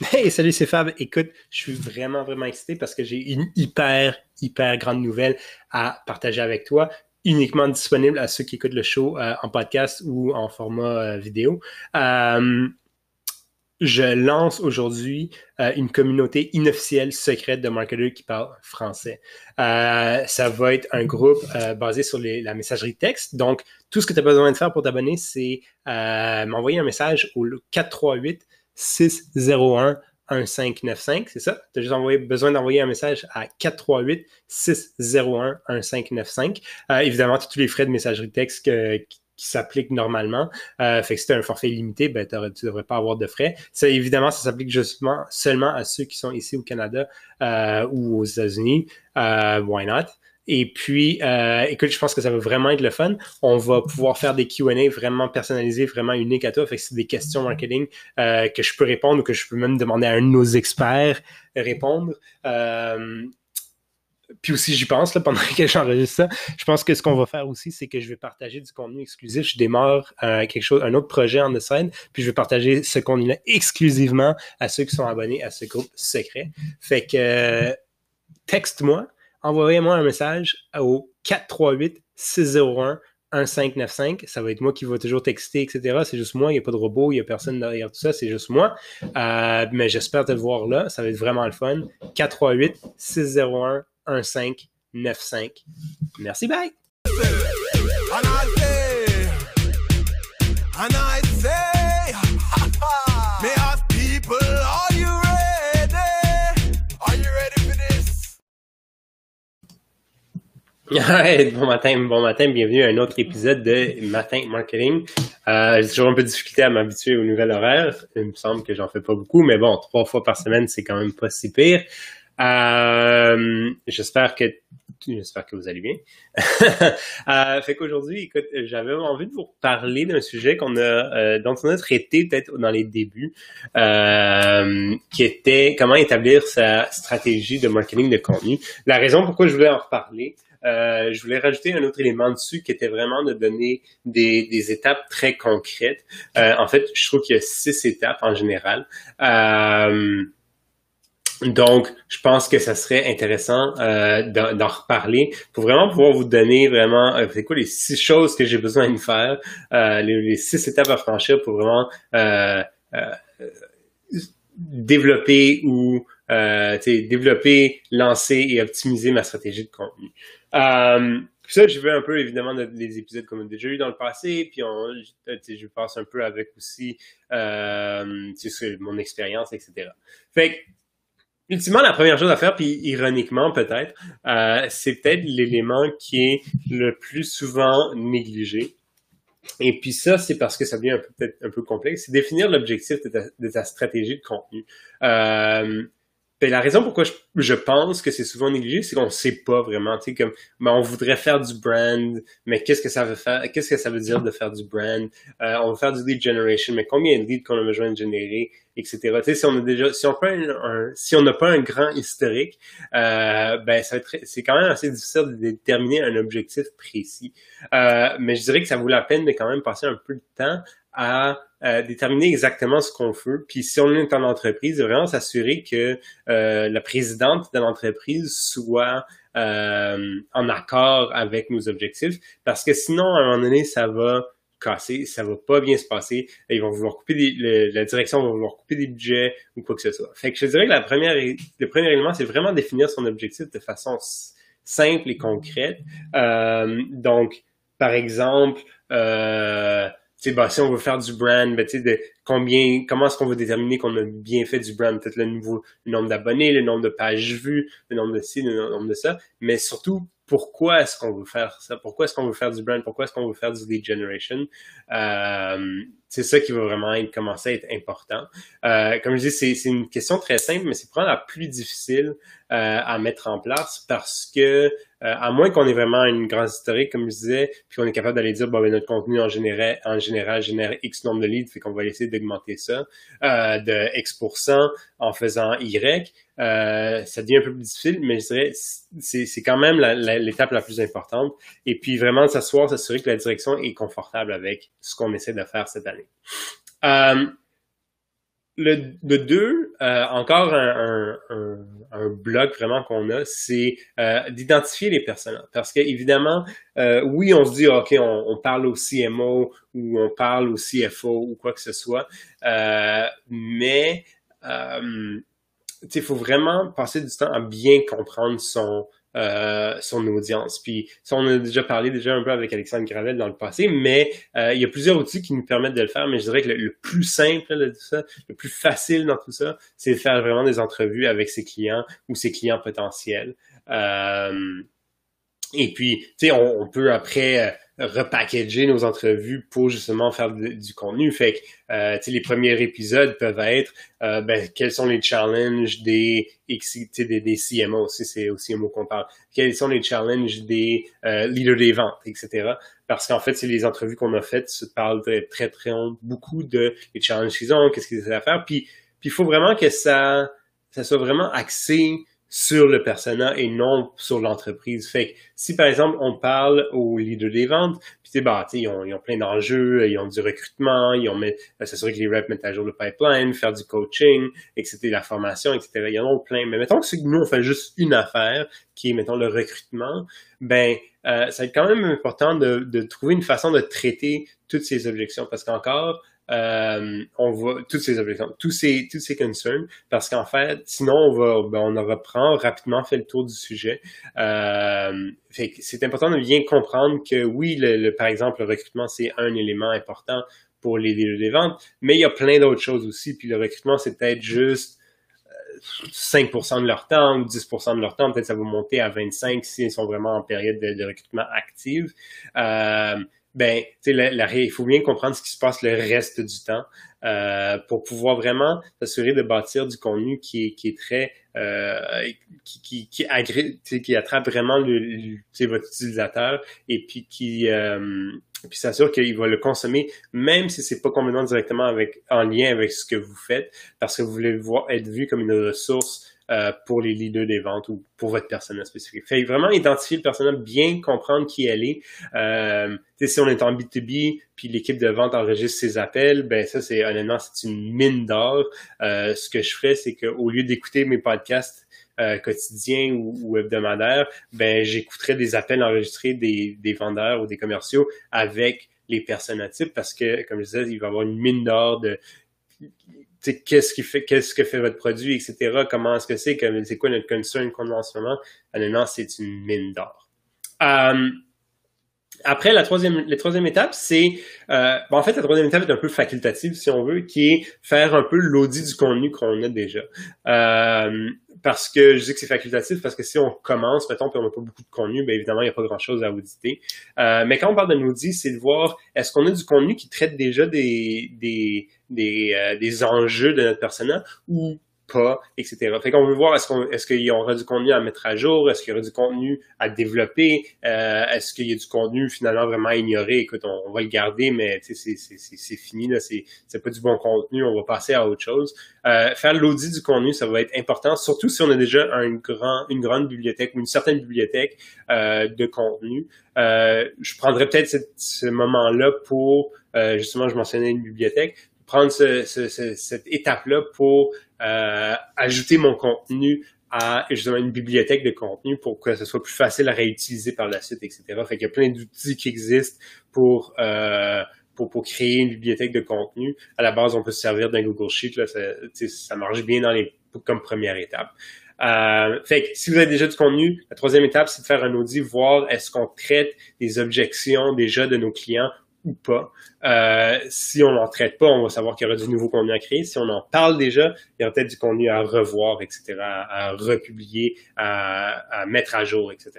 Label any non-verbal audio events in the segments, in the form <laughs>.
<laughs> Hey, salut, c'est Fab. Écoute, je suis vraiment, vraiment excité parce que j'ai une hyper, hyper grande nouvelle à partager avec toi uniquement disponible à ceux qui écoutent le show euh, en podcast ou en format euh, vidéo. Euh, je lance aujourd'hui une communauté inofficielle secrète de marketeurs qui parlent français. ça va être un groupe basé sur la messagerie texte. Donc, tout ce que tu as besoin de faire pour t'abonner, c'est m'envoyer un message au 438 601 1595, c'est ça? Tu as juste besoin d'envoyer un message à 438-601-1595. Euh, évidemment, tous les frais de messagerie texte qui, s'appliquent normalement. Euh, fait que si tu as un forfait limité, ben, tu ne devrais pas avoir de frais. Évidemment, ça s'applique justement seulement à ceux qui sont ici au Canada euh, ou aux États-Unis. why not? Et puis, euh, écoute, je pense que ça va vraiment être le fun. On va pouvoir faire des Q&A vraiment personnalisés, vraiment uniques à toi. Fait que c'est des questions marketing euh, que je peux répondre ou que je peux même demander à un de nos experts répondre. Euh, puis aussi, j'y pense là, pendant <laughs> que j'enregistre ça. Je pense que ce qu'on va faire aussi, c'est que je vais partager du contenu exclusif. Je démarre quelque chose, un autre projet en side, puis je vais partager ce contenu-là exclusivement à ceux qui sont abonnés à ce groupe secret. Fait que texte-moi envoyez-moi un message au 438-601-1595. Ça va être moi qui va toujours texter, etc. C'est juste moi, il n'y a pas de robot, il n'y a personne derrière tout ça, c'est juste moi. Euh, mais j'espère te voir là, ça va être vraiment le fun. 438-601-1595. Merci, bye! <laughs> bon matin, bon matin, bienvenue à un autre épisode de Matin Marketing. Euh, j'ai toujours un peu de difficulté à m'habituer au nouvel horaire. Il me semble que j'en fais pas beaucoup, mais bon, trois fois par semaine, c'est quand même pas si pire. Euh, j'espère que j'espère que vous allez bien. <laughs> euh, fait qu'aujourd'hui, écoute, j'avais envie de vous parler d'un sujet qu'on a euh, dont on a traité peut-être dans les débuts, euh, qui était comment établir sa stratégie de marketing de contenu. La raison pourquoi je voulais en reparler, euh, je voulais rajouter un autre élément dessus qui était vraiment de donner des, des étapes très concrètes. Euh, en fait, je trouve qu'il y a six étapes en général. Euh, donc, je pense que ça serait intéressant euh, d'en reparler pour vraiment pouvoir vous donner vraiment, euh, c'est quoi les six choses que j'ai besoin de faire, euh, les, les, six étapes à franchir pour vraiment euh, développer ou développer, lancer et optimiser ma stratégie de contenu. Euh, ça, je veux un peu évidemment des épisodes qu'on a déjà eu dans le passé, puis on, je passe un peu avec aussi euh, mon expérience, etc. Fait que, ultimement, la première chose à faire, puis ironiquement peut-être, euh, c'est peut-être l'élément qui est le plus souvent négligé. Et puis ça, c'est parce que ça devient peut-être un peu complexe, c'est définir l'objectif de de ta, stratégie de contenu. Euh, ben, la raison pourquoi je, pense que c'est souvent négligé, c'est qu'on ne sait pas vraiment. Tu sais, comme, ben, on voudrait faire du brand, mais qu'est-ce que ça veut faire, qu'est-ce que ça veut dire de faire du brand? Euh, on veut faire du lead generation, mais combien de leads qu'on a besoin de générer, etc. Tu sais, si on a déjà, si on pas un, si on n'a pas un grand historique, euh, ben, ça c'est quand même assez difficile de déterminer un objectif précis. Euh, mais je dirais que ça vaut la peine de quand même passer un peu de temps à euh, déterminer exactement ce qu'on veut. Puis si on est en entreprise, vraiment s'assurer que euh, la présidente de l'entreprise soit euh, en accord avec nos objectifs, parce que sinon, à un moment donné, ça va casser, ça va pas bien se passer. Ils vont vouloir couper des, la direction va vouloir couper des budgets ou quoi que ce soit. Fait que je dirais que la première, le premier élément, c'est vraiment définir son objectif de façon simple et concrète. donc, par exemple, euh, bah, si on veut faire du brand, ben, de combien, comment est-ce qu'on va déterminer qu'on a bien fait du brand? Peut-être le nouveau, nombre d'abonnés, le nombre de pages vues, le nombre de ci, le nombre de ça. Mais surtout, pourquoi est-ce qu'on veut faire ça? Pourquoi est-ce qu'on veut faire du brand? Pourquoi est-ce qu'on veut faire du lead generation? Euh, c'est ça qui va vraiment être, commencer à être important. Euh, comme je dis, c'est, c'est une question très simple, mais c'est probablement la plus difficile euh, à mettre en place parce que, euh, à moins qu'on ait vraiment une grande historique, comme je disais, puis qu'on est capable d'aller dire, bon, ben, notre contenu en général, en général génère X nombre de leads, fait qu'on va essayer d'augmenter ça euh, de X% en faisant Y. Euh, ça devient un peu plus difficile, mais je dirais c'est, c'est quand même l'étape la plus importante. Et puis vraiment s'asseoir, s'assurer que la direction est confortable avec ce qu'on essaie de faire cette année. Euh, le, le deux, euh, encore un, bloc vraiment qu'on a, c'est euh, d'identifier les personnes. Parce que évidemment, euh, oui, on se dit ok, on, on, parle au CMO ou on parle au CFO ou quoi que ce soit, mais il faut vraiment passer du temps à bien comprendre son euh, son audience. Puis ça, on a déjà parlé déjà un peu avec Alexandre Gravel dans le passé, mais euh, il y a plusieurs outils qui nous permettent de le faire, mais je dirais que le, plus simple de tout ça, le plus facile dans tout ça, c'est de faire vraiment des entrevues avec ses clients ou ses clients potentiels. Euh, et puis, tu sais, on, peut après repackager nos entrevues pour justement faire du contenu. Fait que, euh, les premiers épisodes peuvent être euh, ben, quels sont les challenges des, des, des CMO, si c'est au CMO qu'on parle. Quels sont les challenges des euh, leaders des ventes, etc. Parce qu'en fait, c'est les entrevues qu'on a faites se parlent très, très, très beaucoup de les challenges qu'ils ont, qu'est-ce qu'ils essaient à faire. Puis il faut vraiment que ça, ça soit vraiment axé sur le persona et non sur l'entreprise. Fait que si par exemple on parle aux leaders des ventes, puis tu bah, ils ont, ils ont plein d'enjeux, ils ont du recrutement, ils ont s'assurer que les reps mettent à jour le pipeline, faire du coaching, etc., la formation, etc. Il y en a plein. Mais mettons que nous on fait juste une affaire qui est mettons le recrutement, ben euh, ça va être quand même important de, de trouver une façon de traiter toutes ces objections parce qu'encore euh, on va toutes ces objections, tous ces tous concerns, parce qu'en fait, sinon on va ben, on reprend rapidement fait le tour du sujet. Euh, c'est important de bien comprendre que oui, le, par exemple, le recrutement c'est un élément important pour les des ventes, mais il y a plein d'autres choses aussi. Puis le recrutement c'est peut-être juste 5% euh, de leur temps ou 10% de leur temps, peut-être ça va monter à 25 s'ils sont vraiment en période de, recrutement active. Ben, tu sais, il faut bien comprendre ce qui se passe le reste du temps euh, pour pouvoir vraiment s'assurer de bâtir du contenu qui est, qui est très euh, qui, qui, qui, qui attrape vraiment le, votre utilisateur et puis qui euh, puis s'assure qu'il va le consommer même si c'est pas complètement directement avec en lien avec ce que vous faites parce que vous voulez voir être vu comme une ressource euh, pour les leaders des ventes ou pour votre personnel spécifique. Fait vraiment identifier le personnel, bien comprendre qui elle est. Euh, si on est en B2B, puis l'équipe de vente enregistre ses appels, ben ça, c'est honnêtement, c'est une mine d'or. Euh, ce que je ferais, c'est qu'au lieu d'écouter mes podcasts euh, quotidiens ou, ou, hebdomadaires, ben j'écouterais des appels enregistrés des, des vendeurs ou des commerciaux avec les personnes type parce que, comme je disais, il va y avoir une mine d'or de qu'est-ce qui fait, qu'est-ce que fait votre produit, etc. Comment est-ce que c'est, c'est quoi notre concern qu'on a en ce moment? Honnêtement, c'est une mine d'or. Euh, après, la troisième, la troisième étape, c'est, euh, en fait, la troisième étape est un peu facultative, si on veut, qui est faire un peu l'audit du contenu qu'on a déjà. Euh, parce que je dis que c'est facultatif parce que si on commence, mettons, puis on n'a pas beaucoup de contenu, bien évidemment, il n'y a pas grand-chose à auditer. Euh, mais quand on parle d'un audit, c'est de voir est-ce qu'on a du contenu qui traite déjà des, des, des, euh, des enjeux de notre persona ou pas, etc. Fait qu'on veut voir est-ce qu'on est-ce qu'il y aura du contenu à mettre à jour, est-ce qu'il y aura du contenu à développer, euh, est-ce qu'il y a du contenu finalement vraiment ignoré, écoute, on, va le garder, mais c'est, c'est, c'est, fini, là, c'est, c'est pas du bon contenu, on va passer à autre chose. Euh, faire l'audit du contenu, ça va être important, surtout si on a déjà un grand, une grande bibliothèque ou une certaine bibliothèque de contenu. Je prendrais peut-être ce moment-là pour, euh, justement, je mentionnais une bibliothèque, prendre ce, ce, cette étape-là pour euh, ajouter mon contenu à justement une bibliothèque de contenu pour que ce soit plus facile à réutiliser par la suite, etc. Fait qu'il y a plein d'outils qui existent pour, euh, pour, pour créer une bibliothèque de contenu. À la base, on peut se servir d'un Google Sheet. Ça, marche bien comme première étape. Euh, fait que si vous avez déjà du contenu, la troisième étape, c'est de faire un audit, voir est-ce qu'on traite des objections déjà de nos clients ou pas. Euh, si on n'en traite pas, on va savoir qu'il y aura du nouveau contenu à créer. Si on en parle déjà, il y aura peut-être du contenu à revoir, etc., à, republier, à, mettre à jour, etc.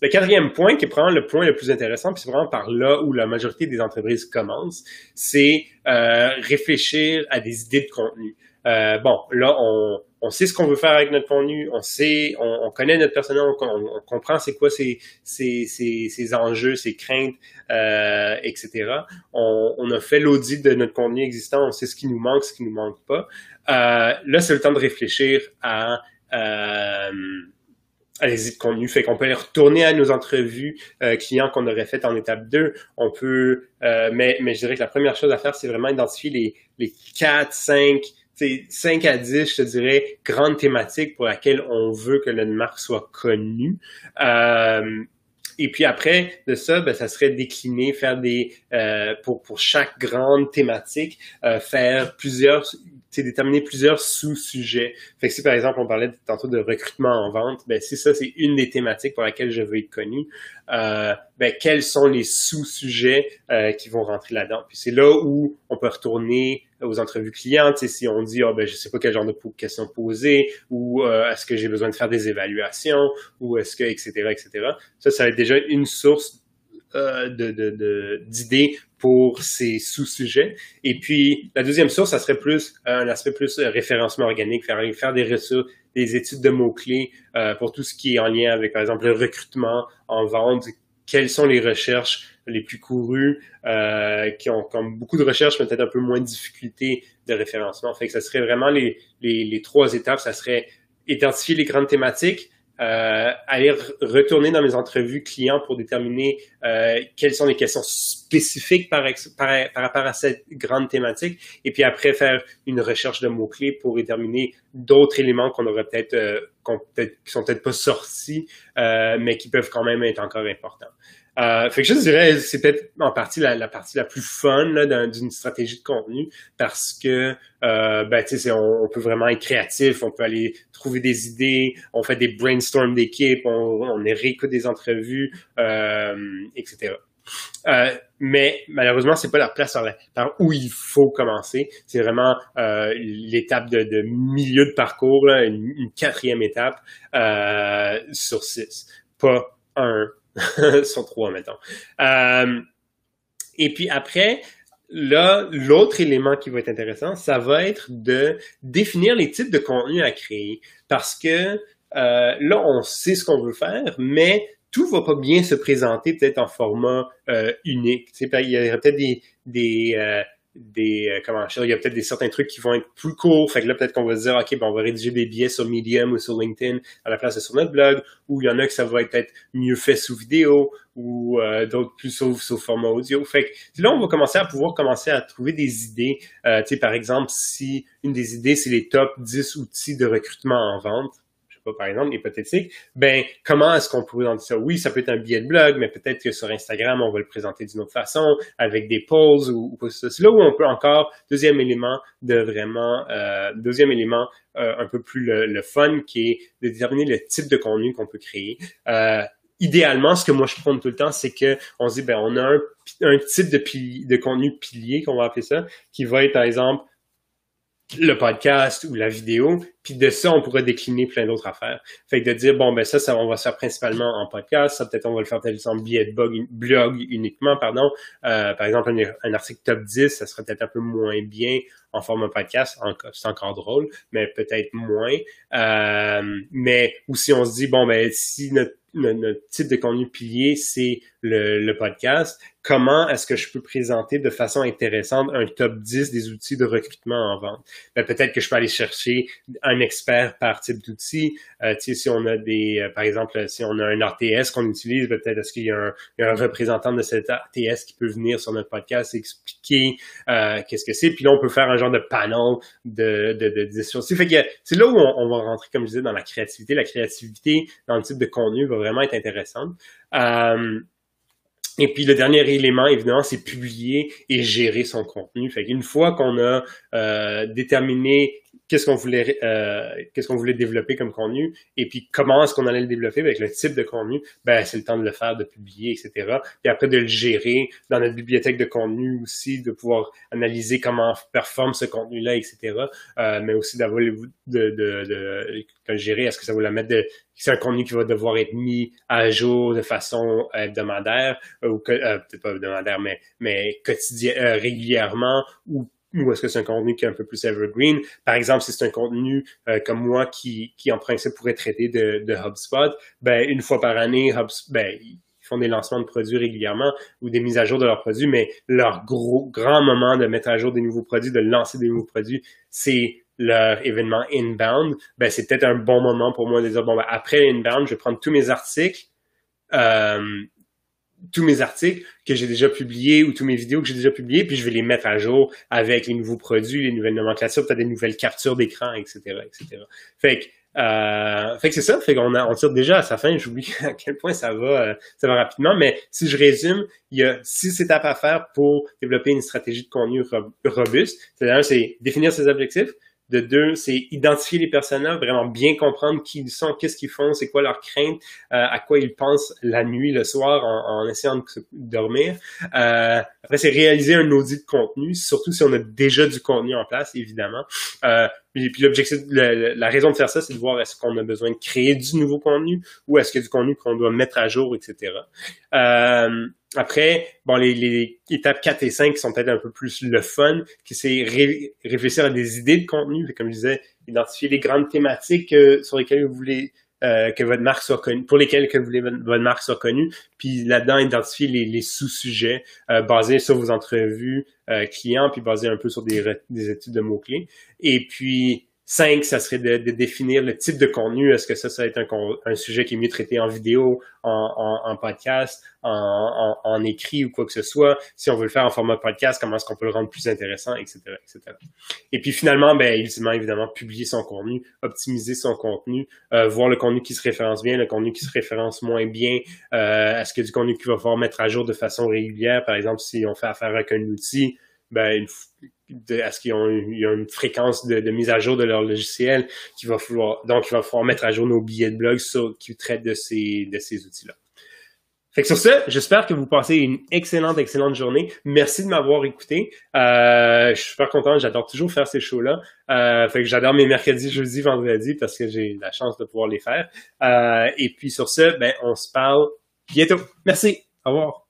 Le quatrième point, qui est probablement le point le plus intéressant, puis c'est vraiment par là où la majorité des entreprises commencent, c'est euh, réfléchir à des idées de contenu. Euh, bon, là, on, on sait ce qu'on veut faire avec notre contenu, on sait, on, connaît notre personnel, on, comprend c'est quoi ses, ses, enjeux, ses craintes, euh, etc. On, a fait l'audit de notre contenu existant, on sait ce qui nous manque, ce qui nous manque pas. Euh, là, c'est le temps de réfléchir à euh, allez-y de contenu. Fait qu'on peut aller retourner à nos entrevues euh, clients qu'on aurait faites en étape 2. On peut, euh, mais, mais je dirais que la première chose à faire, c'est vraiment identifier les, les 4, 5, 5 à 10, je te dirais, grandes thématiques pour lesquelles on veut que notre marque soit connue. Euh, et puis après de ça, ben, ça serait décliner, faire des euh, pour pour chaque grande thématique, euh, faire plusieurs, déterminer plusieurs sous-sujets. Fait que si par exemple on parlait tantôt de recrutement en vente, ben si ça c'est une des thématiques pour laquelle je veux être connu, euh, ben quels sont les sous-sujets euh, qui vont rentrer là-dedans? Puis c'est là où on peut retourner aux entrevues clients, si on dit oh, ben je sais pas quel genre de questions poser ou euh, est-ce que j'ai besoin de faire des évaluations ou est-ce que etc etc. Ça ça va être déjà une source euh, de d'idées pour ces sous-sujets. Et puis la deuxième source, ça serait plus un aspect plus référencement organique, faire faire des ressources, des études de mots clés euh, pour tout ce qui est en lien avec par exemple le recrutement en vente. Quelles sont les recherches les plus courus, euh, qui ont comme beaucoup de recherches, peut-être un peu moins de difficultés de référencement. Fait que ça serait vraiment les, les, les trois étapes. Ça serait identifier les grandes thématiques, euh, aller retourner dans mes entrevues clients pour déterminer euh, quelles sont les questions spécifiques par, par, par, rapport à cette grande thématique, et puis après faire une recherche de mots-clés pour déterminer d'autres éléments qu'on aurait peut-être, euh, peut qui sont peut-être pas sortis, euh, mais qui peuvent quand même être encore importants. Euh, fait que je dirais, c'est peut-être en partie la, partie la plus fun d'une stratégie de contenu parce que euh, ben, on, on peut vraiment être créatif, on peut aller trouver des idées, on fait des brainstorms d'équipe, on, on réécoute des entrevues, euh, etc. Euh, mais malheureusement, c'est pas la place par, où il faut commencer. C'est vraiment euh, l'étape de, de, milieu de parcours, là, une, une, quatrième étape euh, sur six, pas un <laughs> sur trois. Euh, et puis après, là, l'autre élément qui va être intéressant, ça va être de définir les types de contenus à créer. Parce que euh, là, on sait ce qu'on veut faire, mais tout va pas bien se présenter peut-être en format euh, unique. Il y a peut-être des, des euh, des euh, comment il y a peut-être des certains trucs qui vont être plus courts. Fait que là peut-être qu'on va se dire ok ben on va rédiger des billets sur Medium ou sur LinkedIn à la place de sur notre blog ou il y en a que ça va être peut-être mieux fait sous vidéo ou euh, d'autres plus sous, sous format audio. Fait que là on va commencer à pouvoir commencer à trouver des idées. Euh, tu sais par exemple si une des idées c'est les top 10 outils de recrutement en vente par exemple, hypothétique, ben, comment est-ce qu'on dire ça? Oui, ça peut être un billet de blog, mais peut-être que sur Instagram, on va le présenter d'une autre façon, avec des polls ou, ou. C'est là où on peut encore, deuxième élément de vraiment, euh, deuxième élément euh, un peu plus le, fun, qui est de déterminer le type de contenu qu'on peut créer. Euh, idéalement, ce que moi je prends tout le temps, c'est que on se dit, ben, on a un, un type de, de contenu pilier, qu'on va appeler ça, qui va être, par exemple, le podcast ou la vidéo, puis de ça, on pourrait décliner plein d'autres affaires. Fait que de dire, bon, ben ça, ça, on va faire principalement en podcast, ça peut-être on va le faire en billet blog, uniquement, pardon. Euh, par exemple, un, article top 10, ça serait peut-être un peu moins bien en format podcast, c'est encore drôle, mais peut-être moins. Euh, mais ou si on se dit, bon, ben si notre, notre type de contenu pilier, c'est le, le podcast, comment est-ce que je peux présenter de façon intéressante un top 10 des outils de recrutement en vente? Ben, peut-être que je peux aller chercher un expert par type d'outil. Euh, si on a des, euh, par exemple, si on a un RTS qu'on utilise, ben, peut-être est-ce qu'il y, a un représentant de cet RTS qui peut venir sur notre podcast expliquer euh, qu'est-ce que c'est. Puis là, on peut faire un genre de panel de, de, de, de c'est là où on, va rentrer, comme je disais, dans la créativité. La créativité dans le type de contenu va vraiment être intéressante. Et puis le dernier élément, évidemment, c'est publier et gérer son contenu. Fait qu'une fois qu'on a déterminé qu'est-ce qu'on voulait euh, qu'est-ce qu'on voulait développer comme contenu et puis comment est-ce qu'on allait le développer avec le type de contenu. Ben c'est le temps de le faire de publier etc et après de le gérer dans notre bibliothèque de contenu aussi de pouvoir analyser comment performe ce contenu là etc euh, mais aussi d'avoir de, de, de, de, gérer. Est-ce que ça vaut la mettre de c'est un contenu qui va devoir être mis à jour de façon hebdomadaire ou euh, peut-être pas hebdomadaire mais mais quotidien euh, régulièrement ou ou est-ce que c'est un contenu qui est un peu plus evergreen? Par exemple, si c'est un contenu euh, comme moi qui, en principe, pourrait traiter de, HubSpot, ben, une fois par année, HubSpot, ben, ils font des lancements de produits régulièrement ou des mises à jour de leurs produits, mais leur gros, grand moment de mettre à jour des nouveaux produits, de lancer des nouveaux produits, c'est leur événement inbound, ben c'est peut-être un bon moment pour moi de dire bon ben, après inbound, je vais prendre tous mes articles, euh, tous mes articles que j'ai déjà publiés ou tous mes vidéos que j'ai déjà publiés, puis je vais les mettre à jour avec les nouveaux produits, les nouvelles nomenclatures, peut-être des nouvelles captures d'écran, etc., etc. Fait que euh, fait que c'est ça, fait qu'on on tire déjà à sa fin. J'oublie <laughs> à quel point ça va, euh, ça va rapidement. Mais si je résume, il y a six étapes à faire pour développer une stratégie de contenu robuste. C'est-à-dire, c'est définir ses objectifs, de deux, c'est identifier les personnages, vraiment bien comprendre qui ils sont, qu'est-ce qu'ils font, c'est quoi leurs craintes, euh, à quoi ils pensent la nuit, le soir, en, en essayant de dormir. Euh, après, c'est réaliser un audit de contenu, surtout si on a déjà du contenu en place, évidemment. Euh, puis, puis l'objectif, la, raison de faire ça, c'est de voir est-ce qu'on a besoin de créer du nouveau contenu ou est-ce qu'il y a du contenu qu'on doit mettre à jour, etc. Euh, après, bon, les, étapes 4 et 5 qui sont peut-être un peu plus le fun, qui c'est réfléchir à des idées de contenu, comme je disais, identifier les grandes thématiques euh, sur lesquelles vous voulez euh, que votre marque soit connue, pour lesquelles que vous voulez votre marque soit connue, puis là-dedans identifier les, sous-sujets euh, basés sur vos entrevues clients, puis basés un peu sur des, des études de mots-clés. Et puis Cinq, ça serait de, définir le type de contenu. Est-ce que ça, ça va être un, sujet qui est mieux traité en vidéo, en, podcast, en, écrit ou quoi que ce soit? Si on veut le faire en format podcast, comment est-ce qu'on peut le rendre plus intéressant, etc., etc. Et puis finalement, ben, évidemment, évidemment, publier son contenu, optimiser son contenu, euh, voir le contenu qui se référence bien, le contenu qui se référence moins bien. Euh, est-ce a du contenu qu'il va falloir mettre à jour de façon régulière? Par exemple, si on fait affaire avec un outil, ben, une, est-ce qu'ils ont il y a une fréquence de, mise à jour de leur logiciel qui va falloir donc il va falloir mettre à jour nos billets de blog qui traitent de ces de ces outils-là. Fait que sur ce, j'espère que vous passez une excellente, excellente journée. Merci de m'avoir écouté. Euh, je suis super content, j'adore toujours faire ces shows-là. Euh, fait que j'adore mes mercredis, jeudi, vendredi parce que j'ai la chance de pouvoir les faire. Euh, et puis sur ce, ben on se parle bientôt. Merci. Au revoir.